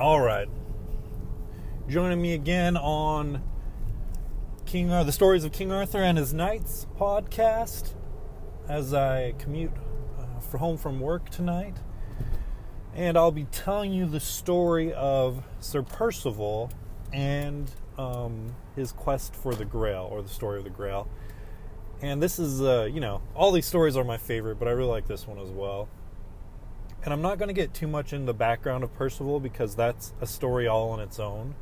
All right. Joining me again on King the stories of King Arthur and his knights podcast as I commute uh, for home from work tonight. And I'll be telling you the story of Sir Percival and um, his quest for the Grail, or the story of the Grail. And this is, uh, you know, all these stories are my favorite, but I really like this one as well. And I'm not going to get too much in the background of Percival because that's a story all on its own.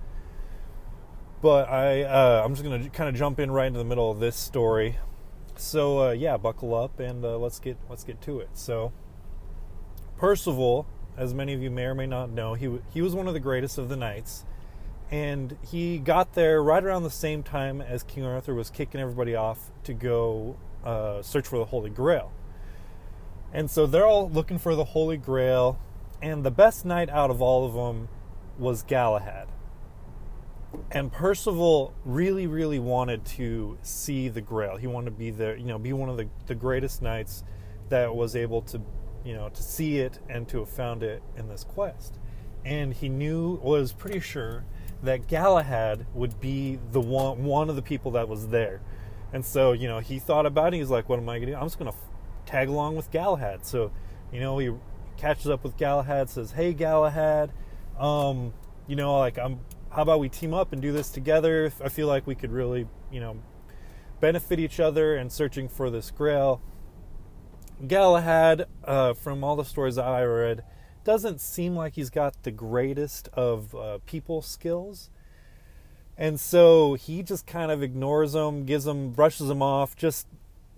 But I, uh, I'm just going to kind of jump in right into the middle of this story. So uh, yeah, buckle up and uh, let's get let's get to it. So Percival, as many of you may or may not know, he he was one of the greatest of the knights, and he got there right around the same time as King Arthur was kicking everybody off to go uh, search for the Holy Grail. And so they're all looking for the Holy Grail, and the best knight out of all of them was Galahad. And Percival really, really wanted to see the Grail. He wanted to be there, you know, be one of the, the greatest knights that was able to, you know, to see it and to have found it in this quest. And he knew, was pretty sure that Galahad would be the one, one of the people that was there. And so, you know, he thought about it. He's like, what am I to do? I'm just to tag along with Galahad. So, you know, he catches up with Galahad, says, "Hey, Galahad, um, you know, like I'm. How about we team up and do this together? I feel like we could really, you know, benefit each other and searching for this Grail." Galahad, uh, from all the stories I read, doesn't seem like he's got the greatest of uh, people skills. And so he just kind of ignores them, gives them, brushes them off, just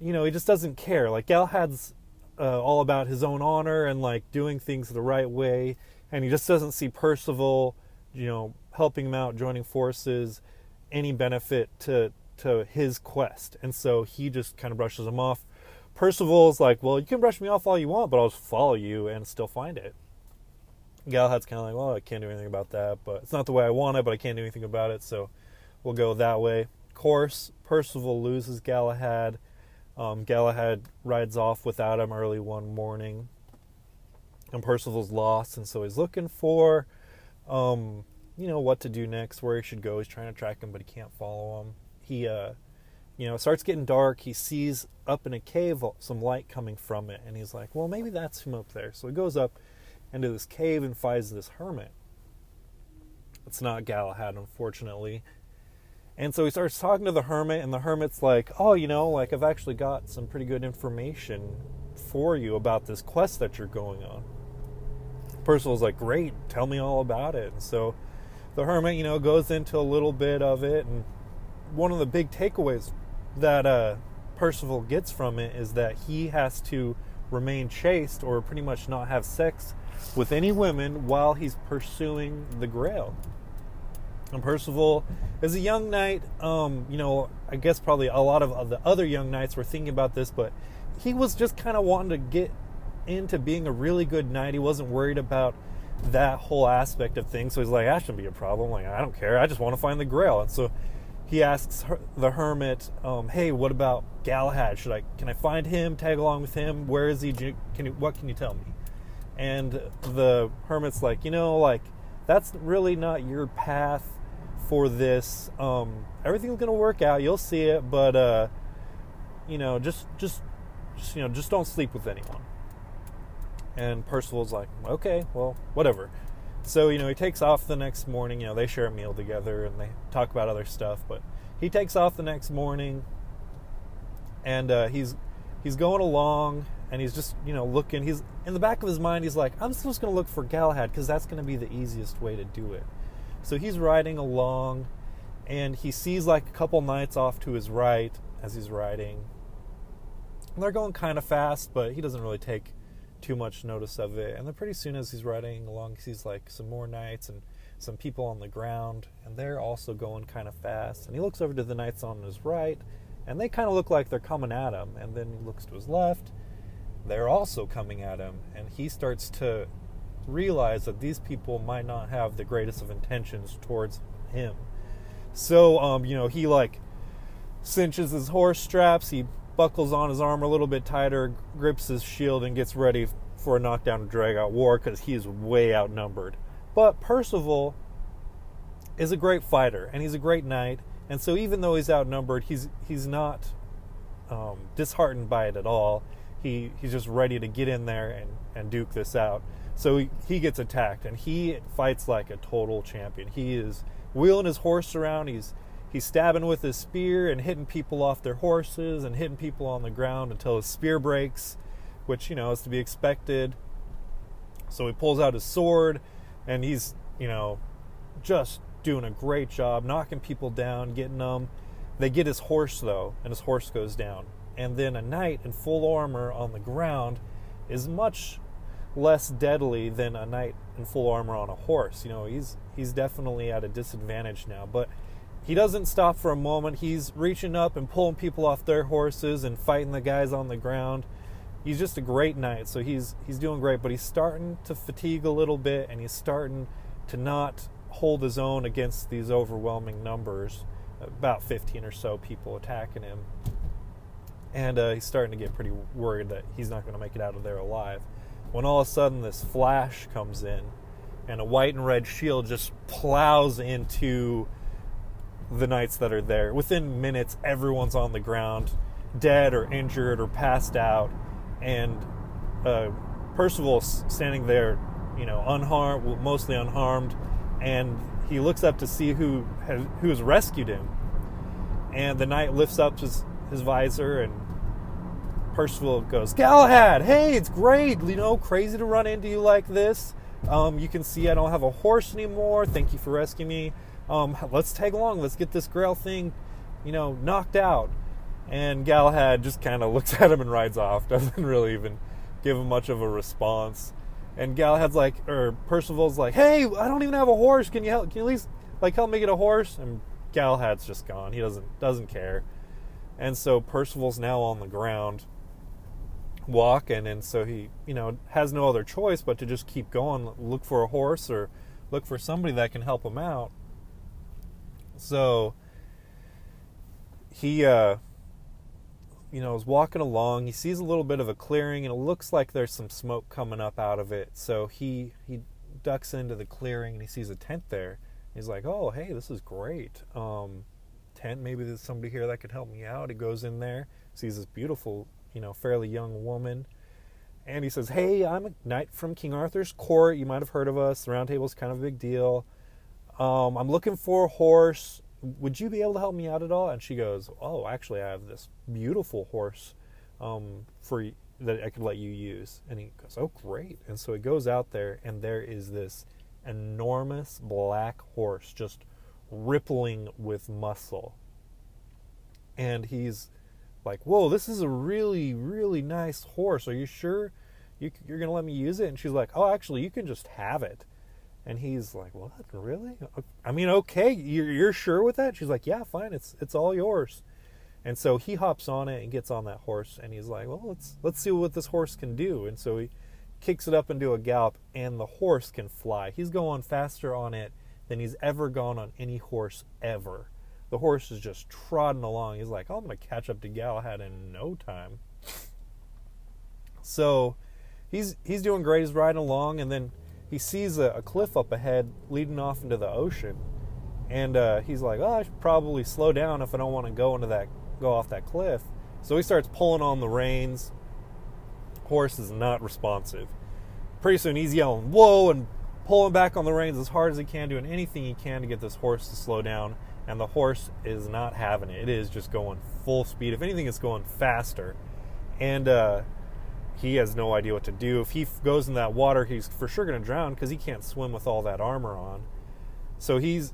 you know, he just doesn't care. Like Galahad's uh, all about his own honor and like doing things the right way, and he just doesn't see Percival, you know, helping him out, joining forces, any benefit to to his quest, and so he just kind of brushes him off. Percival's like, well, you can brush me off all you want, but I'll just follow you and still find it. Galahad's kind of like, well, I can't do anything about that, but it's not the way I want it, but I can't do anything about it, so we'll go that way. Of course, Percival loses Galahad um, Galahad rides off without him early one morning, and Percival's lost, and so he's looking for, um, you know, what to do next, where he should go. He's trying to track him, but he can't follow him. He, uh, you know, it starts getting dark. He sees up in a cave some light coming from it, and he's like, well, maybe that's him up there. So he goes up into this cave and finds this hermit. It's not Galahad, unfortunately. And so he starts talking to the hermit, and the hermit's like, Oh, you know, like I've actually got some pretty good information for you about this quest that you're going on. Percival's like, Great, tell me all about it. And so the hermit, you know, goes into a little bit of it. And one of the big takeaways that uh, Percival gets from it is that he has to remain chaste or pretty much not have sex with any women while he's pursuing the grail. And Percival is a young knight. Um, you know, I guess probably a lot of the other young knights were thinking about this, but he was just kind of wanting to get into being a really good knight. He wasn't worried about that whole aspect of things. So he's like, that shouldn't be a problem. Like, I don't care. I just want to find the Grail. And so he asks her, the hermit, um, "Hey, what about Galahad? Should I can I find him? Tag along with him? Where is he? Can you, what can you tell me?" And the hermit's like, you know, like that's really not your path for this. Um, everything's gonna work out. You'll see it, but uh, you know, just just just you know, just don't sleep with anyone. And Percival's like, okay, well, whatever. So you know, he takes off the next morning. You know, they share a meal together and they talk about other stuff. But he takes off the next morning, and uh, he's he's going along and he's just you know looking he's in the back of his mind he's like i'm just going to look for galahad because that's going to be the easiest way to do it so he's riding along and he sees like a couple knights off to his right as he's riding. And they're going kind of fast, but he doesn't really take too much notice of it. And then pretty soon as he's riding along, he sees like some more knights and some people on the ground, and they're also going kind of fast. And he looks over to the knights on his right, and they kind of look like they're coming at him. And then he looks to his left, they're also coming at him, and he starts to realize that these people might not have the greatest of intentions towards him. So, um, you know, he like cinches his horse straps, he buckles on his armor a little bit tighter, grips his shield, and gets ready for a knockdown drag out war because he is way outnumbered But Percival is a great fighter and he's a great knight. And so even though he's outnumbered, he's he's not um, disheartened by it at all. He he's just ready to get in there and, and duke this out. So he, he gets attacked and he fights like a total champion. He is wheeling his horse around. He's he's stabbing with his spear and hitting people off their horses and hitting people on the ground until his spear breaks, which you know is to be expected. So he pulls out his sword and he's you know just doing a great job knocking people down, getting them. They get his horse though, and his horse goes down. And then a knight in full armor on the ground is much less deadly than a knight in full armor on a horse. You know, he's he's definitely at a disadvantage now, but he doesn't stop for a moment. He's reaching up and pulling people off their horses and fighting the guys on the ground. He's just a great knight, so he's he's doing great, but he's starting to fatigue a little bit and he's starting to not hold his own against these overwhelming numbers. About 15 or so people attacking him. And uh, he's starting to get pretty worried that he's not going to make it out of there alive when all of a sudden this flash comes in and a white and red shield just plows into the knights that are there. Within minutes, everyone's on the ground, dead or injured or passed out, and uh, Percival's standing there, you know, unharmed, mostly unharmed, and he looks up to see who has who has rescued him. And the knight lifts up his his visor and Percival goes, Galahad, hey, it's great. You know, crazy to run into you like this. Um, you can see I don't have a horse anymore. Thank you for rescuing me. Um, let's tag along. Let's get this Grail thing, you know, knocked out. And Galahad just kind of looks at him and rides off. Doesn't really even give him much of a response. And Galahad's like, or Percival's like, hey, I don't even have a horse. Can you help? Can you at least like help me get a horse? And Galahad's just gone. He doesn't doesn't care. And so Percival's now on the ground walking and so he you know has no other choice but to just keep going look for a horse or look for somebody that can help him out. So he uh you know is walking along. He sees a little bit of a clearing and it looks like there's some smoke coming up out of it. So he he ducks into the clearing and he sees a tent there. He's like oh hey this is great. Um tent maybe there's somebody here that could help me out. He goes in there sees this beautiful you know, fairly young woman. And he says, Hey, I'm a knight from King Arthur's court. You might have heard of us. The round table is kind of a big deal. Um, I'm looking for a horse. Would you be able to help me out at all? And she goes, Oh, actually, I have this beautiful horse um, for that I could let you use. And he goes, Oh, great. And so he goes out there, and there is this enormous black horse just rippling with muscle. And he's like, whoa, this is a really, really nice horse. Are you sure you, are going to let me use it? And she's like, oh, actually, you can just have it. And he's like, what? Really? I mean, okay, you're, you're sure with that? She's like, yeah, fine. It's, it's all yours. And so he hops on it and gets on that horse. And he's like, well, let's, let's see what this horse can do. And so he kicks it up into a gallop and the horse can fly. He's going faster on it than he's ever gone on any horse ever the horse is just trotting along. He's like, oh, I'm going to catch up to Galahad in no time. So he's he's doing great. He's riding along, and then he sees a, a cliff up ahead leading off into the ocean, and uh, he's like, oh, I should probably slow down if I don't want to go into that go off that cliff. So he starts pulling on the reins. Horse is not responsive. Pretty soon he's yelling, "Whoa!" and pulling back on the reins as hard as he can, doing anything he can to get this horse to slow down and the horse is not having it. It is just going full speed. If anything, it's going faster, and uh, he has no idea what to do. If he goes in that water, he's for sure going to drown because he can't swim with all that armor on. So he's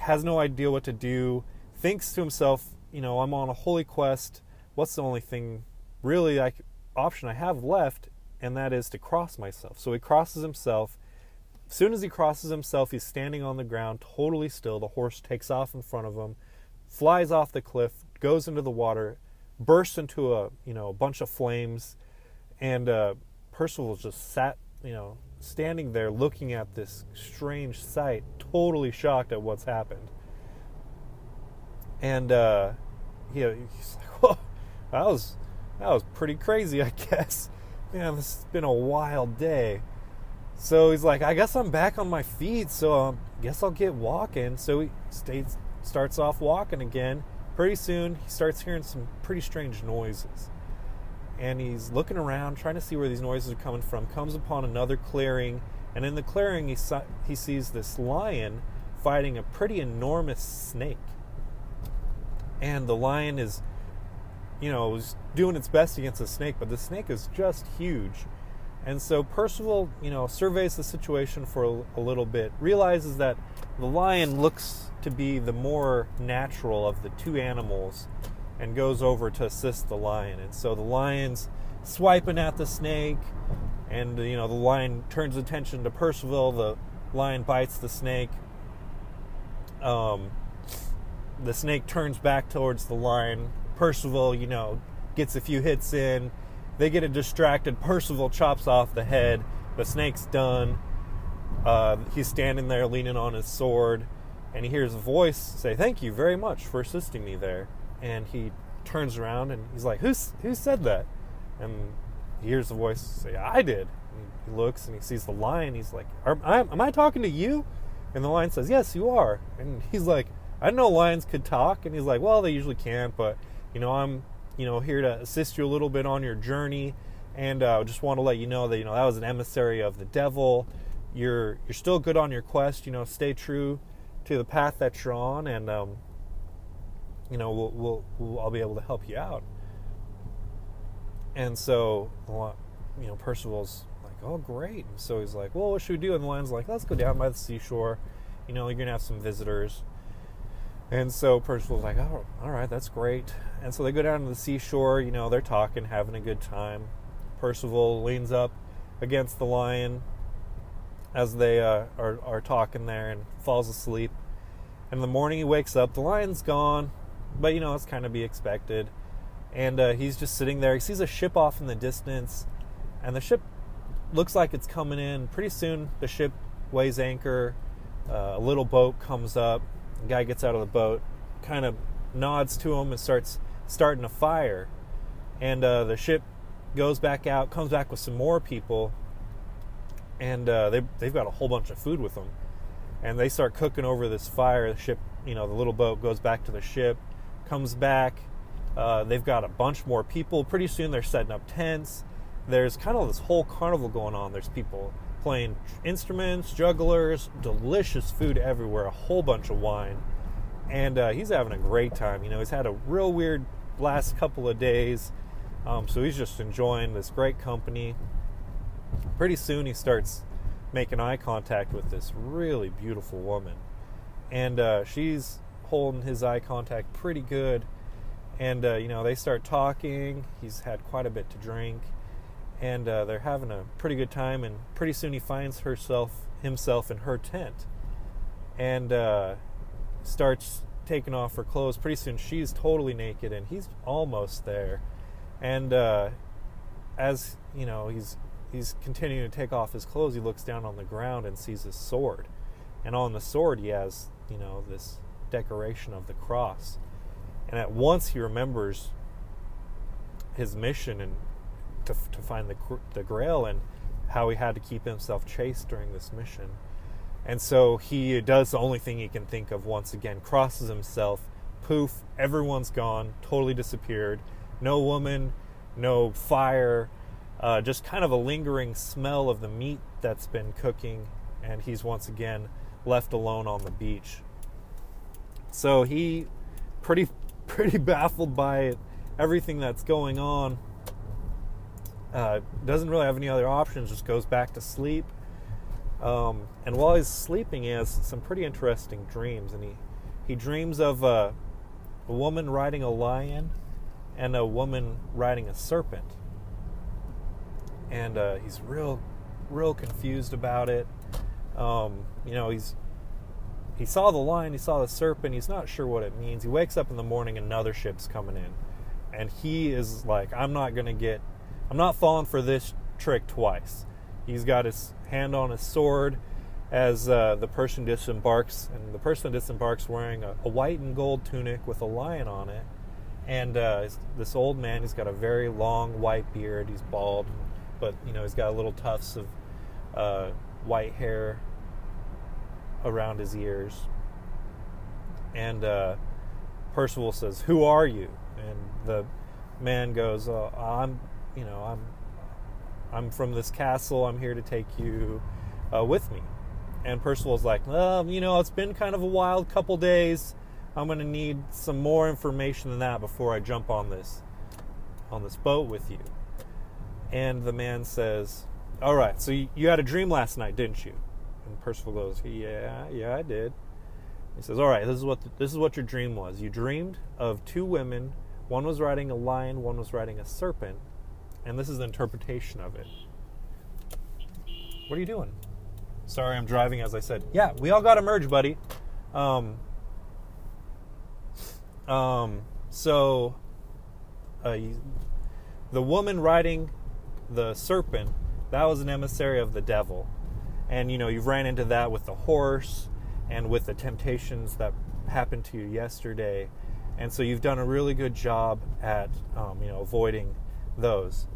has no idea what to do. Thinks to himself, you know, I'm on a holy quest. What's the only thing really like option I have left? And that is to cross myself. So he crosses himself as soon as he crosses himself, he's standing on the ground, totally still. The horse takes off in front of him, flies off the cliff, goes into the water, bursts into a you know a bunch of flames, and uh, Percival just sat you know standing there looking at this strange sight, totally shocked at what's happened. And uh, he, he's like, "Whoa, that was that was pretty crazy, I guess." Man, this has been a wild day. So he's like, I guess I'm back on my feet, so I um, guess I'll get walking. So he stays, starts off walking again. Pretty soon, he starts hearing some pretty strange noises. And he's looking around, trying to see where these noises are coming from. Comes upon another clearing, and in the clearing, he, he sees this lion fighting a pretty enormous snake. And the lion is, you know, is doing its best against the snake, but the snake is just huge and so Percival, you know, surveys the situation for a, little bit, realizes that the lion looks to be the more natural of the two animals, and goes over to assist the lion. And so the lion's swiping at the snake, and you know the lion turns attention to Percival. The lion bites the snake. Um, the snake turns back towards the lion. Percival, you know, gets a few hits in they get it distracted. Percival chops off the head. The snake's done. Uh, he's standing there leaning on his sword, and he hears a voice say, "Thank you very much for assisting me there." And he turns around and he's like, "Who's who said that?" And he hears the voice say, "I did." And he looks and he sees the lion. He's like, "Am I, am I talking to you?" And the lion says, "Yes, you are." And he's like, "I know lions could talk." And he's like, "Well, they usually can't, but you know, I'm you know, here to assist you a little bit on your journey. And uh, just want to let you know that you know that was an emissary of the devil. You're you're still good on your quest. You know, stay true to the path that you're on, and um, you know we'll, we'll, we'll I'll be able to help you out. And so, you know, Percival's like, "Oh, great!" And so he's like, "Well, what should we do?" And the lion's like, "Let's go down by the seashore. You know, you're gonna have some visitors." And so Percival's like, oh, all right, that's great. And so they go down to the seashore. You know, they're talking, having a good time. Percival leans up against the lion as they uh, are, are talking there and falls asleep. And in the morning, he wakes up. The lion's gone, but you know, it's kind of be expected. And uh, he's just sitting there. He sees a ship off in the distance, and the ship looks like it's coming in. Pretty soon, the ship weighs anchor. Uh, a little boat comes up the guy gets out of the boat, kind of nods to him, and starts starting a fire. And uh, the ship goes back out, comes back with some more people, and uh, they they've got a whole bunch of food with them. And they start cooking over this fire. The ship, you know, the little boat goes back to the ship, comes back. Uh, they've got a bunch more people. Pretty soon they're setting up tents. There's kind of this whole carnival going on. There's people playing instruments, jugglers, delicious food everywhere, a whole bunch of wine. And uh, he's having a great time. You know, he's had a real weird last couple of days. Um, so he's just enjoying this great company. Pretty soon he starts making eye contact with this really beautiful woman. And uh, she's holding his eye contact pretty good. And, uh, you know, they start talking. He's had quite a bit to drink and uh, they're having a pretty good time. And pretty soon he finds herself himself in her tent, and uh, starts taking off her clothes. Pretty soon she's totally naked, and he's almost there. And uh, as you know, he's he's continuing to take off his clothes. He looks down on the ground and sees his sword, and on the sword he has you know this decoration of the cross. And at once he remembers his mission and to, to find the, the grail and how he had to keep himself chaste during this mission. And so he does the only thing he can think of once again, crosses himself, poof, everyone's gone, totally disappeared. No woman, no fire, uh, just kind of a lingering smell of the meat that's been cooking, and he's once again left alone on the beach. So he pretty pretty baffled by everything that's going on uh, doesn't really have any other options, just goes back to sleep. Um, and while he's sleeping, he has some pretty interesting dreams. And he, he dreams of a woman riding a lion and a woman riding a serpent. And uh, he's real, real confused about it. Um, you know, he's he saw the lion, he saw the serpent, he's not sure what it means. He wakes up in the morning, another ship's coming in. And he is like, I'm not going to get I'm not falling for this trick twice. He's got his hand on his sword as uh, the person disembarks, and the person disembarks wearing a, a, white and gold tunic with a lion on it. And uh, this old man, he's got a very long white beard. He's bald, but you know he's got little tufts of uh, white hair around his ears. And uh, Percival says, "Who are you?" And the man goes, oh, "I'm, you know, I'm, I'm from this castle. I'm here to take you uh, with me." And Percival's like, "Well, you know, it's been kind of a wild couple days. I'm going to need some more information than that before I jump on this, on this boat with you." And the man says, "All right. So you, had a dream last night, didn't you?" And Percival goes, "Yeah, yeah, I did." He says, "All right. This is what the, this is what your dream was. You dreamed of two women. One was riding a lion. One was riding a serpent. And this is the interpretation of it. What are you doing? Sorry, I'm driving. As I said, yeah, we all got to merge, buddy. Um, um, so, uh, the woman riding the serpent that was an emissary of the devil and you know you've ran into that with the horse and with the temptations that happened to you yesterday and so you've done a really good job at um, you know avoiding those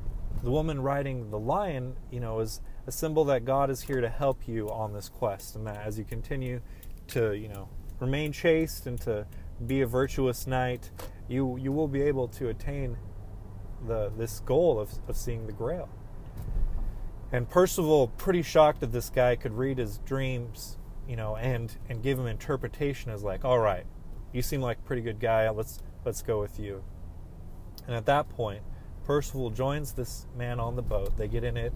the woman riding the lion you know is a symbol that god is here to help you on this quest and that as you continue to you know remain chaste and to be a virtuous knight you you will be able to attain the this goal of, of seeing the grail and Percival, pretty shocked that this guy could read his dreams, you know, and and give him interpretation as like, all right, you seem like a pretty good guy. Let's let's go with you. And at that point, Percival joins this man on the boat. They get in it,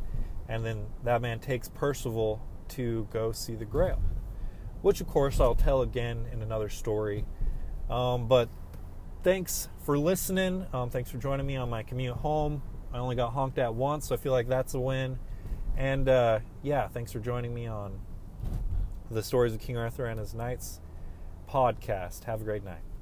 and then that man takes Percival to go see the Grail, which of course I'll tell again in another story. Um, but thanks for listening. Um, thanks for joining me on my commute home. I only got honked at once, so I feel like that's a win. And uh, yeah, thanks for joining me on the Stories of King Arthur and His Knights podcast. Have a great night.